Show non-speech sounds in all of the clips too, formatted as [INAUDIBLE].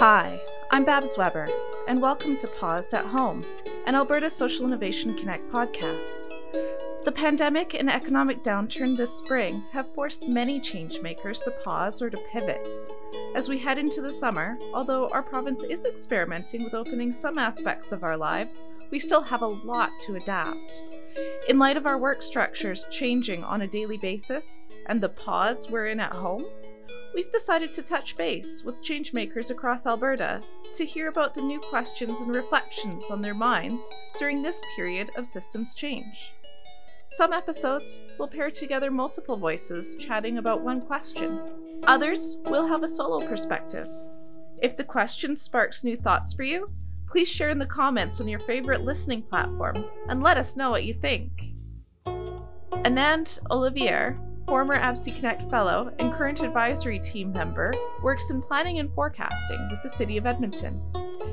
Hi, I'm Babs Weber, and welcome to Paused at Home, an Alberta Social Innovation Connect podcast. The pandemic and economic downturn this spring have forced many changemakers to pause or to pivot. As we head into the summer, although our province is experimenting with opening some aspects of our lives, we still have a lot to adapt. In light of our work structures changing on a daily basis and the pause we're in at home, we've decided to touch base with changemakers across Alberta to hear about the new questions and reflections on their minds during this period of systems change. Some episodes will pair together multiple voices chatting about one question. Others will have a solo perspective. If the question sparks new thoughts for you, please share in the comments on your favorite listening platform and let us know what you think. Anand Olivier former ABSI Connect Fellow and current advisory team member, works in planning and forecasting with the City of Edmonton.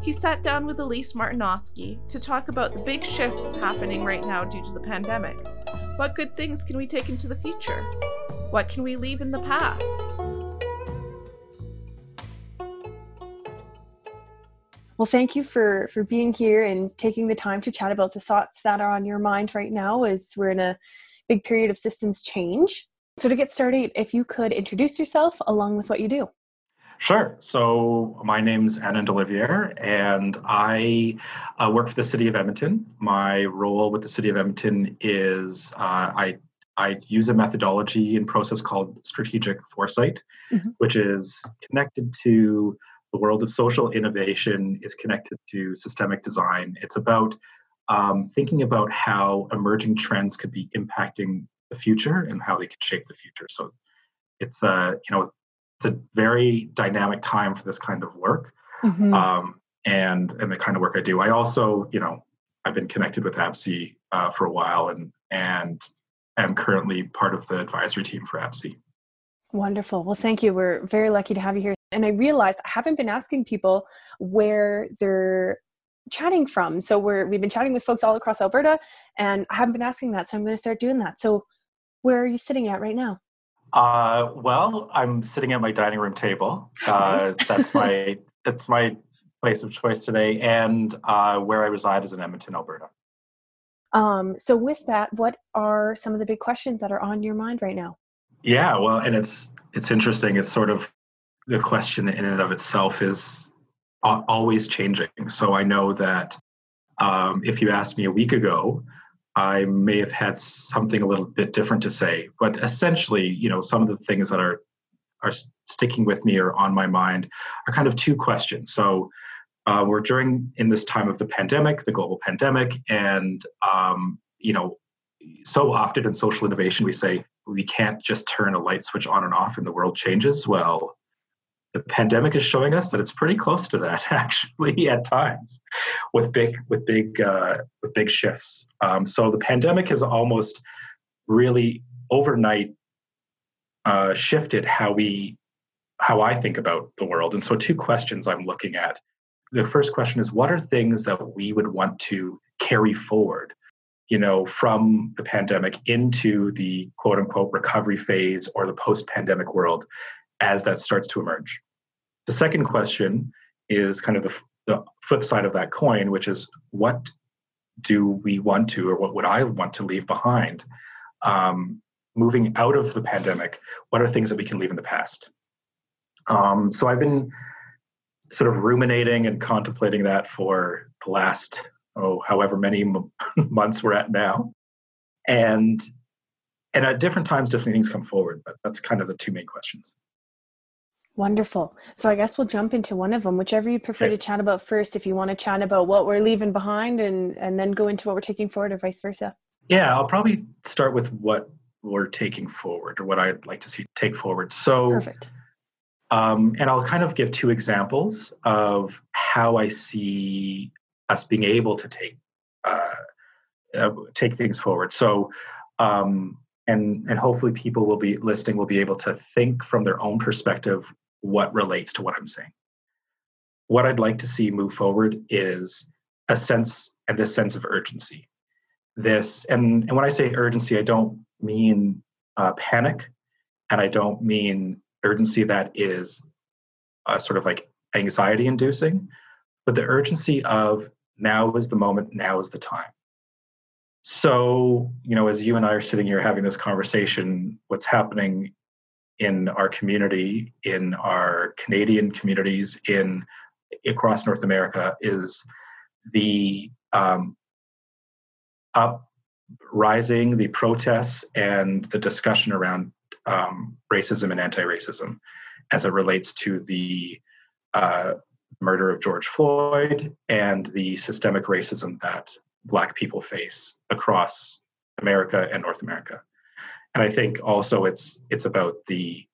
He sat down with Elise Martinoski to talk about the big shifts happening right now due to the pandemic. What good things can we take into the future? What can we leave in the past? Well, thank you for for being here and taking the time to chat about the thoughts that are on your mind right now as we're in a big period of systems change. So, to get started, if you could introduce yourself along with what you do. Sure. So my name's Anand Olivier, and I uh, work for the City of Edmonton. My role with the City of Edmonton is uh, I I use a methodology and process called strategic foresight, mm-hmm. which is connected to the world of social innovation, is connected to systemic design. It's about um, thinking about how emerging trends could be impacting the future and how they could shape the future. So it's a you know it's a very dynamic time for this kind of work, mm-hmm. um, and and the kind of work I do. I also you know I've been connected with ABSI uh, for a while and and am currently part of the advisory team for ABSI. Wonderful. Well, thank you. We're very lucky to have you here. And I realized I haven't been asking people where they're chatting from. So we're we've been chatting with folks all across Alberta, and I haven't been asking that. So I'm going to start doing that. So where are you sitting at right now? Uh, well, I'm sitting at my dining room table. [LAUGHS] Uh, that's my that's my place of choice today, and uh, where I reside is in Edmonton, Alberta. Um, so, with that, what are some of the big questions that are on your mind right now? Yeah, well, and it's it's interesting. It's sort of the question in and of itself is always changing. So I know that um, if you asked me a week ago, I may have had something a little bit different to say, but essentially, you know, some of the things that are are sticking with me or on my mind are kind of two questions. So uh, we're during in this time of the pandemic, the global pandemic, and um, you know, so often in social innovation we say we can't just turn a light switch on and off and the world changes. Well, the pandemic is showing us that it's pretty close to that [LAUGHS] actually at times with big with big uh, with big shifts. Um, so the pandemic has almost really overnight uh, shifted how we how i think about the world. And so two questions i'm looking at. The first question is what are things that we would want to carry forward you know from the pandemic into the quote unquote recovery phase or the post pandemic world as that starts to emerge. The second question is kind of the, the flip side of that coin, which is what do we want to, or what would I want to leave behind? Um, moving out of the pandemic, what are things that we can leave in the past? Um, so I've been sort of ruminating and contemplating that for the last, oh, however many m- [LAUGHS] months we're at now. And and at different times, different things come forward, but that's kind of the two main questions. Wonderful. So I guess we'll jump into one of them, whichever you prefer okay. to chat about first. If you want to chat about what we're leaving behind, and and then go into what we're taking forward, or vice versa. Yeah, I'll probably start with what we're taking forward, or what I'd like to see take forward. So perfect. Um, and I'll kind of give two examples of how I see us being able to take uh, uh, take things forward. So um, and and hopefully people will be listening will be able to think from their own perspective what relates to what I'm saying. What I'd like to see move forward is a sense and this sense of urgency. This, and, and when I say urgency, I don't mean uh, panic, and I don't mean urgency that is uh, sort of like anxiety inducing, but the urgency of now is the moment, now is the time. So, you know, as you and I are sitting here having this conversation, what's happening in our community, in our Canadian communities, in across North America, is the um, uprising, the protests, and the discussion around um, racism and anti-racism as it relates to the uh, murder of George Floyd and the systemic racism that Black people face across America and North America. And I think also it's it's about the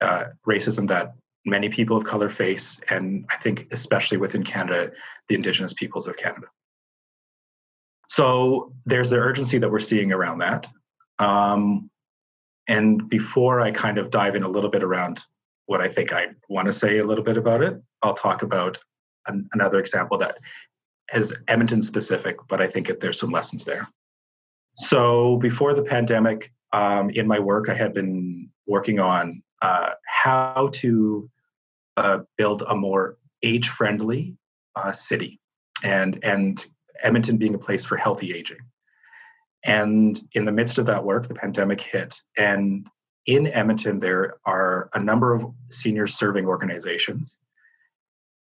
uh, racism that many people of color face, and I think especially within Canada, the Indigenous peoples of Canada. So there's the urgency that we're seeing around that. Um, and before I kind of dive in a little bit around what I think I want to say a little bit about it, I'll talk about an, another example that is Edmonton specific, but I think there's some lessons there. So before the pandemic, um, in my work, I had been working on uh, how to uh, build a more age-friendly uh, city, and and Edmonton being a place for healthy aging. And in the midst of that work, the pandemic hit, and in Edmonton there are a number of senior serving organizations,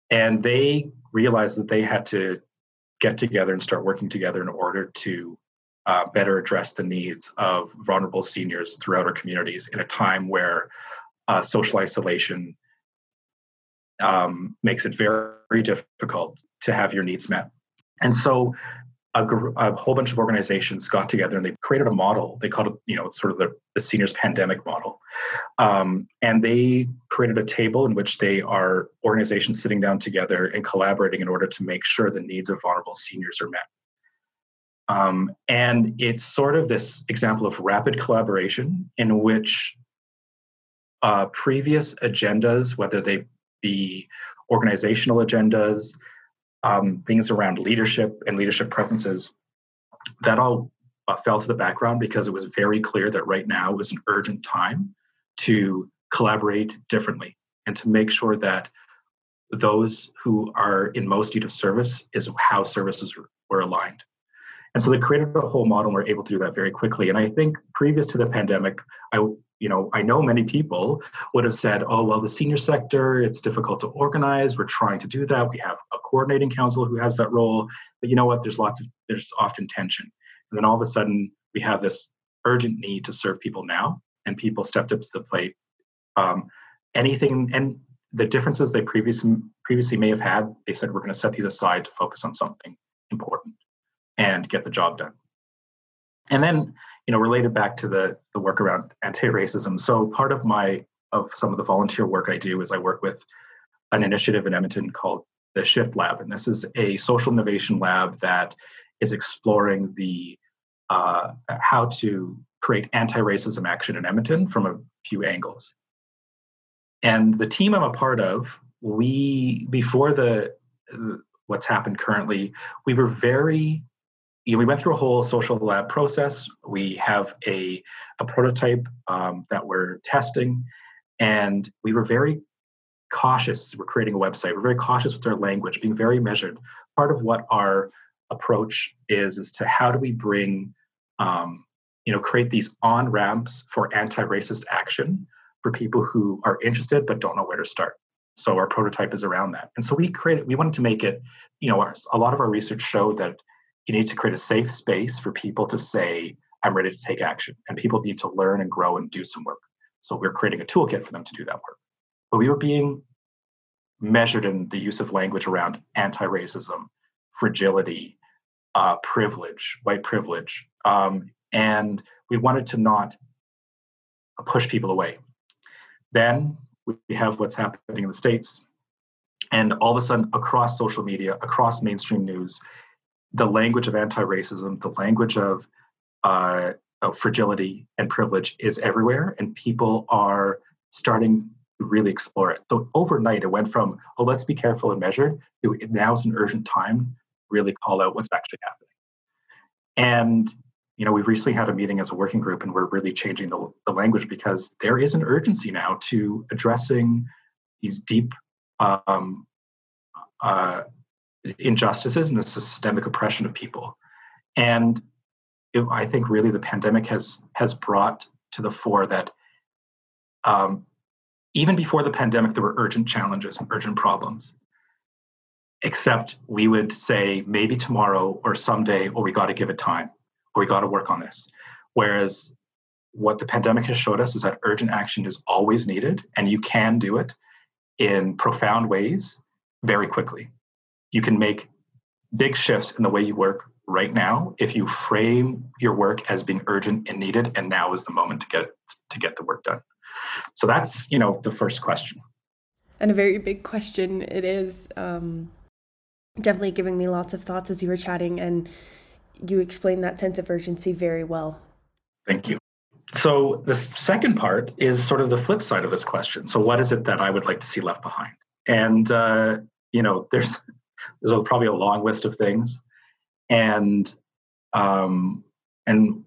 and they realized that they had to get together and start working together in order to uh, better address the needs of vulnerable seniors throughout our communities in a time where uh, social isolation um, makes it very, very difficult to have your needs met. And so a, a, whole bunch of organizations got together and they created a model. They called it, you know, sort of the, the seniors pandemic model. Um, and they created a table in which they are organizations sitting down together and collaborating in order to make sure the needs of vulnerable seniors are met. Um, and it's sort of this example of rapid collaboration in which uh, previous agendas, whether they be organizational agendas, um, things around leadership and leadership preferences, that all uh, fell to the background because it was very clear that right now was an urgent time to collaborate differently and to make sure that those who are in most need of service is how services were aligned. And so they created a whole model and were able to do that very quickly. And I think previous to the pandemic, I you know, I know many people would have said, oh, well, the senior sector, it's difficult to organize. We're trying to do that. We have a coordinating council who has that role. But you know what? There's lots of, there's often tension. And then all of a sudden, we have this urgent need to serve people now, and people stepped up to the plate. Um, anything, and the differences they previously, previously may have had, they said, we're going to set these aside to focus on something important and get the job done. And then, you know, related back to the the work around anti-racism. So part of my of some of the volunteer work I do is I work with an initiative in Edmonton called the Shift Lab, and this is a social innovation lab that is exploring the uh, how to create anti-racism action in Edmonton from a few angles. And the team I'm a part of, we before the what's happened currently, we were very you know, we went through a whole social lab process. We have a, a prototype um, that we're testing, and we were very cautious. We're creating a website. We're very cautious with our language, being very measured. Part of what our approach is is to how do we bring, um, you know, create these on ramps for anti-racist action for people who are interested but don't know where to start. So our prototype is around that, and so we created. We wanted to make it. You know, our, a lot of our research showed that you need to create a safe space for people to say, I'm ready to take action. And people need to learn and grow and do some work. So we're creating a toolkit for them to do that work. But we were being measured in the use of language around anti racism, fragility, uh, privilege, white privilege. Um, and we wanted to not push people away. Then we have what's happening in the States. And all of a sudden, across social media, across mainstream news, the language of anti-racism, the language of, uh, of fragility and privilege is everywhere, and people are starting to really explore it. So overnight, it went from oh, let's be careful and measured to is an urgent time really call out what's actually happening. And you know, we've recently had a meeting as a working group, and we're really changing the, the language because there is an urgency now to addressing these deep um, uh, injustices and the systemic oppression of people. And it, I think really the pandemic has has brought to the fore that um, even before the pandemic, there were urgent challenges and urgent problems. Except we would say maybe tomorrow or someday, or we got to give it time, or we got to work on this. Whereas what the pandemic has showed us is that urgent action is always needed, and you can do it in profound ways very quickly. You can make big shifts in the way you work right now if you frame your work as being urgent and needed and now is the moment to get to get the work done. So that's you know the first question. And a very big question it is um, definitely giving me lots of thoughts as you were chatting and you explained that sense of urgency very well. Thank you. So the second part is sort of the flip side of this question. So what is it that i would like to see left behind? And uh, you know there's there's probably a long list of things. And um, and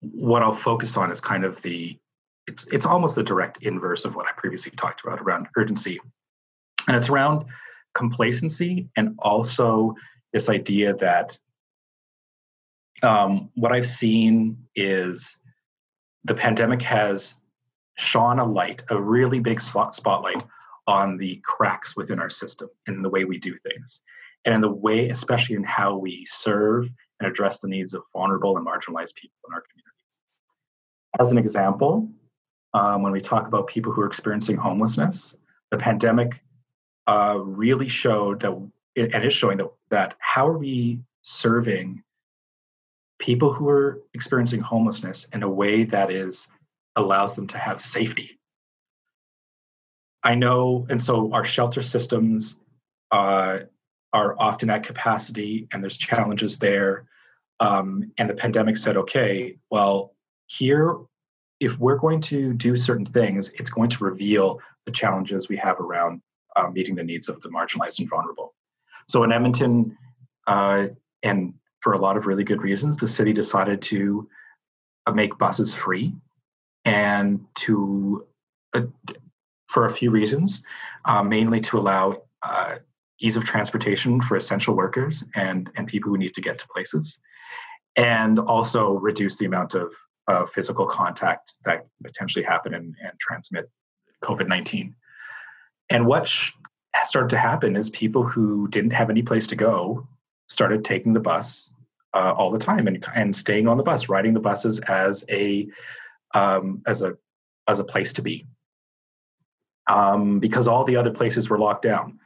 what I'll focus on is kind of the it's it's almost the direct inverse of what I previously talked about around urgency, and it's around complacency and also this idea that um, what I've seen is the pandemic has shone a light, a really big spotlight on the cracks within our system in the way we do things and in the way, especially in how we serve and address the needs of vulnerable and marginalized people in our communities. As an example, um, when we talk about people who are experiencing homelessness, the pandemic uh, really showed that, and is showing that, that how are we serving people who are experiencing homelessness in a way that is allows them to have safety. I know, and so our shelter systems uh, are often at capacity and there's challenges there. Um, and the pandemic said, okay, well, here, if we're going to do certain things, it's going to reveal the challenges we have around uh, meeting the needs of the marginalized and vulnerable. So in Edmonton, uh, and for a lot of really good reasons, the city decided to uh, make buses free and to, uh, for a few reasons, uh, mainly to allow uh, ease of transportation for essential workers and, and people who need to get to places, and also reduce the amount of, of physical contact that potentially happen and, and transmit COVID 19. And what sh- started to happen is people who didn't have any place to go started taking the bus uh, all the time and, and staying on the bus, riding the buses as a um, as a as a place to be, um, because all the other places were locked down.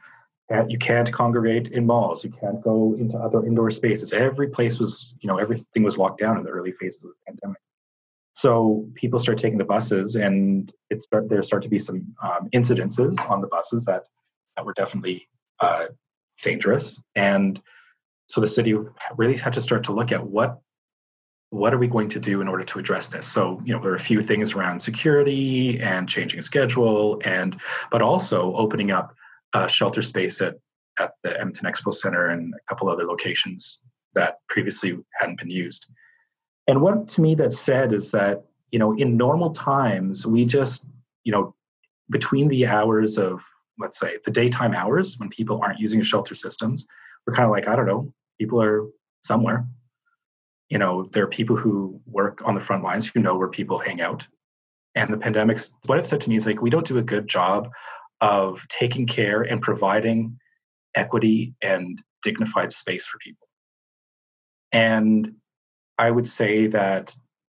You can't congregate in malls you can't go into other indoor spaces. Every place was you know everything was locked down in the early phases of the pandemic. So people start taking the buses and it start there start to be some um, incidences on the buses that that were definitely uh, dangerous. And so the city really had to start to look at what what are we going to do in order to address this so you know there are a few things around security and changing schedule and but also opening up uh, shelter space at, at the Edmonton Expo Center and a couple other locations that previously hadn't been used. And what to me that said is that, you know, in normal times, we just, you know, between the hours of, let's say, the daytime hours when people aren't using shelter systems, we're kind of like, I don't know, people are somewhere. You know, there are people who work on the front lines who know where people hang out. And the pandemic's what it said to me is like, we don't do a good job of taking care and providing equity and dignified space for people. And I would say that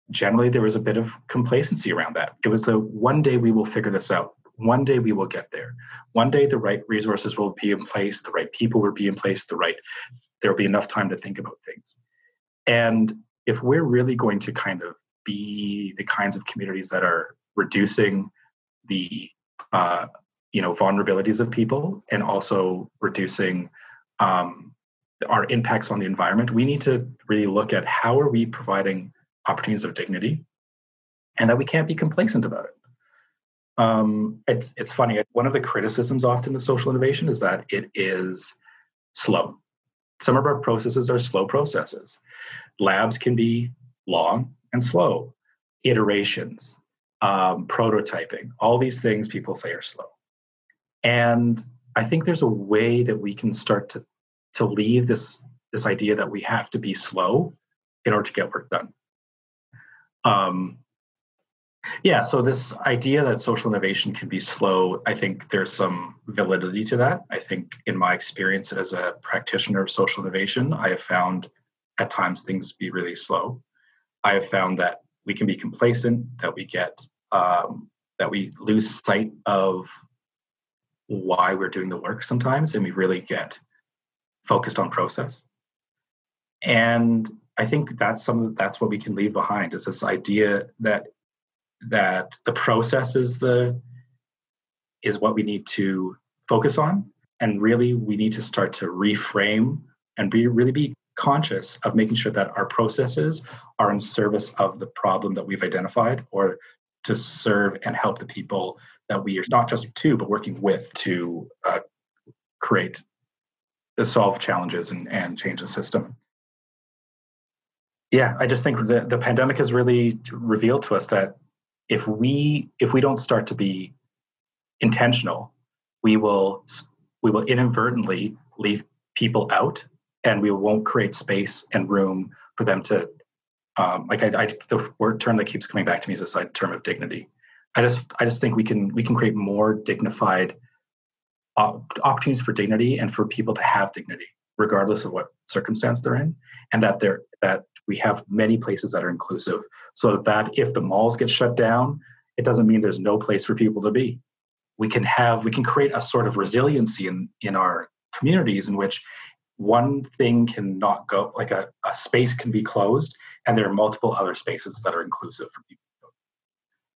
generally there was a bit of complacency around that. It was the one day we will figure this out. One day we will get there. One day the right resources will be in place, the right people will be in place, the right there'll be enough time to think about things. And if we're really going to kind of be the kinds of communities that are reducing the uh, you know vulnerabilities of people and also reducing um, our impacts on the environment we need to really look at how are we providing opportunities of dignity and that we can't be complacent about it. Um, it's it's funny one of the criticisms often of social innovation is that it is slow some of our processes are slow processes. Labs can be long and slow. Iterations um, prototyping all these things people say are slow. And I think there's a way that we can start to to leave this this idea that we have to be slow in order to get work done. Um, yeah, so this idea that social innovation can be slow, I think there's some validity to that. I think in my experience as a practitioner of social innovation, I have found at times things be really slow. I have found that we can be complacent, that we get um, that we lose sight of why we're doing the work sometimes, and we really get focused on process. And I think that's some that's what we can leave behind is this idea that that the process is the is what we need to focus on. And really we need to start to reframe and be really be conscious of making sure that our processes are in service of the problem that we've identified or to serve and help the people that we are not just to but working with to uh, create to solve challenges and, and change the system. Yeah i just think the, the pandemic has really revealed to us that if we if we don't start to be intentional we will we will inadvertently leave people out and we won't create space and room for them to um, like I, I, the word term that keeps coming back to me is this term of dignity. I just i just think we can we can create more dignified opportunities for dignity and for people to have dignity regardless of what circumstance they're in and that they're that we have many places that are inclusive. So that if the malls get shut down it doesn't mean there's no place for people to be. We can have we can create a sort of resiliency in in our communities in which one thing cannot go like a, a space can be closed and there are multiple other spaces that are inclusive for people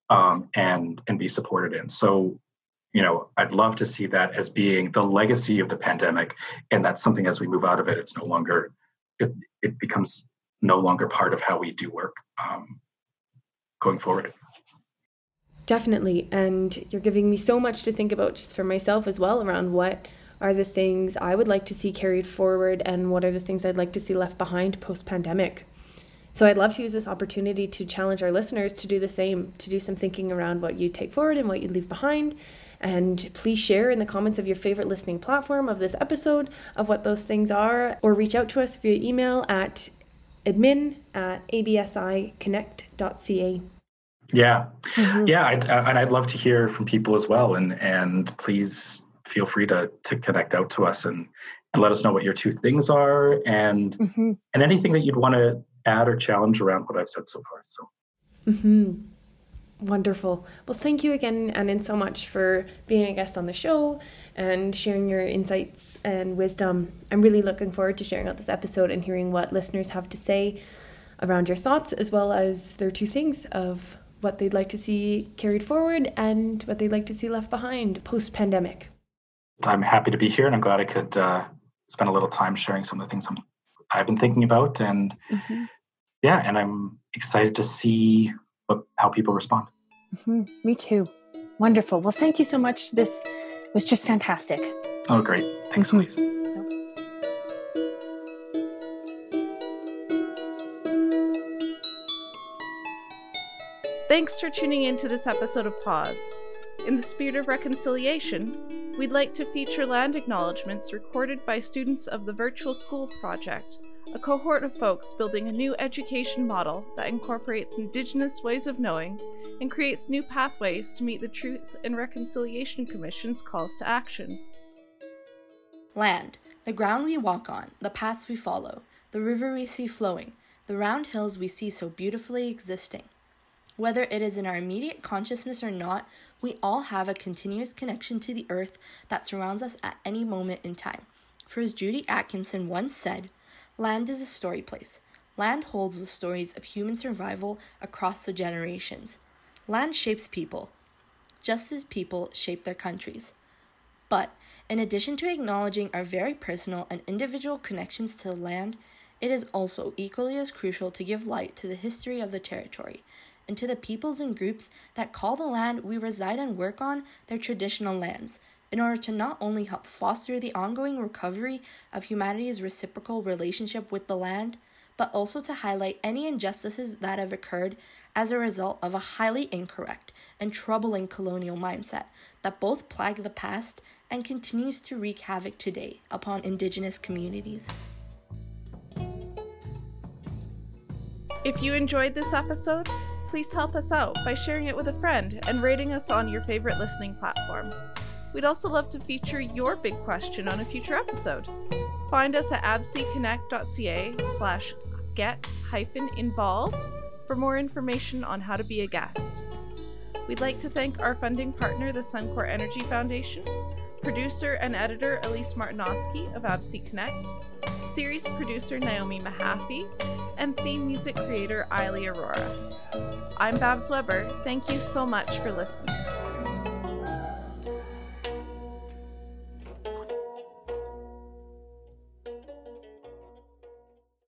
um, and and be supported in. So you know i'd love to see that as being the legacy of the pandemic and that's something as we move out of it it's no longer it, it becomes no longer part of how we do work um, going forward. Definitely. And you're giving me so much to think about just for myself as well around what are the things I would like to see carried forward and what are the things I'd like to see left behind post pandemic. So I'd love to use this opportunity to challenge our listeners to do the same, to do some thinking around what you take forward and what you leave behind. And please share in the comments of your favorite listening platform of this episode of what those things are, or reach out to us via email at admin at absiconnect.ca. Yeah, mm-hmm. yeah, I'd, and I'd love to hear from people as well. And and please feel free to to connect out to us and and let us know what your two things are and mm-hmm. and anything that you'd want to add or challenge around what I've said so far. So. Mm-hmm. Wonderful. Well, thank you again, Anand, so much for being a guest on the show and sharing your insights and wisdom. I'm really looking forward to sharing out this episode and hearing what listeners have to say around your thoughts, as well as their two things of what they'd like to see carried forward and what they'd like to see left behind post pandemic. I'm happy to be here, and I'm glad I could uh, spend a little time sharing some of the things I'm, I've been thinking about. And mm-hmm. yeah, and I'm excited to see what, how people respond. Mm-hmm. Me too. Wonderful. Well, thank you so much. This was just fantastic. Oh, great. Thanks, mm-hmm. Elise. Thanks for tuning in to this episode of Pause. In the spirit of reconciliation, we'd like to feature land acknowledgements recorded by students of the Virtual School Project a cohort of folks building a new education model that incorporates Indigenous ways of knowing and creates new pathways to meet the Truth and Reconciliation Commission's calls to action. Land, the ground we walk on, the paths we follow, the river we see flowing, the round hills we see so beautifully existing. Whether it is in our immediate consciousness or not, we all have a continuous connection to the earth that surrounds us at any moment in time. For as Judy Atkinson once said, Land is a story place. Land holds the stories of human survival across the generations. Land shapes people, just as people shape their countries. But in addition to acknowledging our very personal and individual connections to the land, it is also equally as crucial to give light to the history of the territory and to the peoples and groups that call the land we reside and work on their traditional lands, in order to not only help foster the ongoing recovery of humanity's reciprocal relationship with the land, but also to highlight any injustices that have occurred as a result of a highly incorrect and troubling colonial mindset that both plague the past and continues to wreak havoc today upon Indigenous communities. If you enjoyed this episode, please help us out by sharing it with a friend and rating us on your favorite listening platform. We'd also love to feature your big question on a future episode. Find us at absiconnect.ca slash get hyphen involved for more information on how to be a guest. We'd like to thank our funding partner, the Suncor Energy Foundation, producer and editor Elise Martinoski of ABSI Connect, series producer Naomi Mahaffey, and theme music creator Eiley Aurora. I'm Babs Weber. Thank you so much for listening.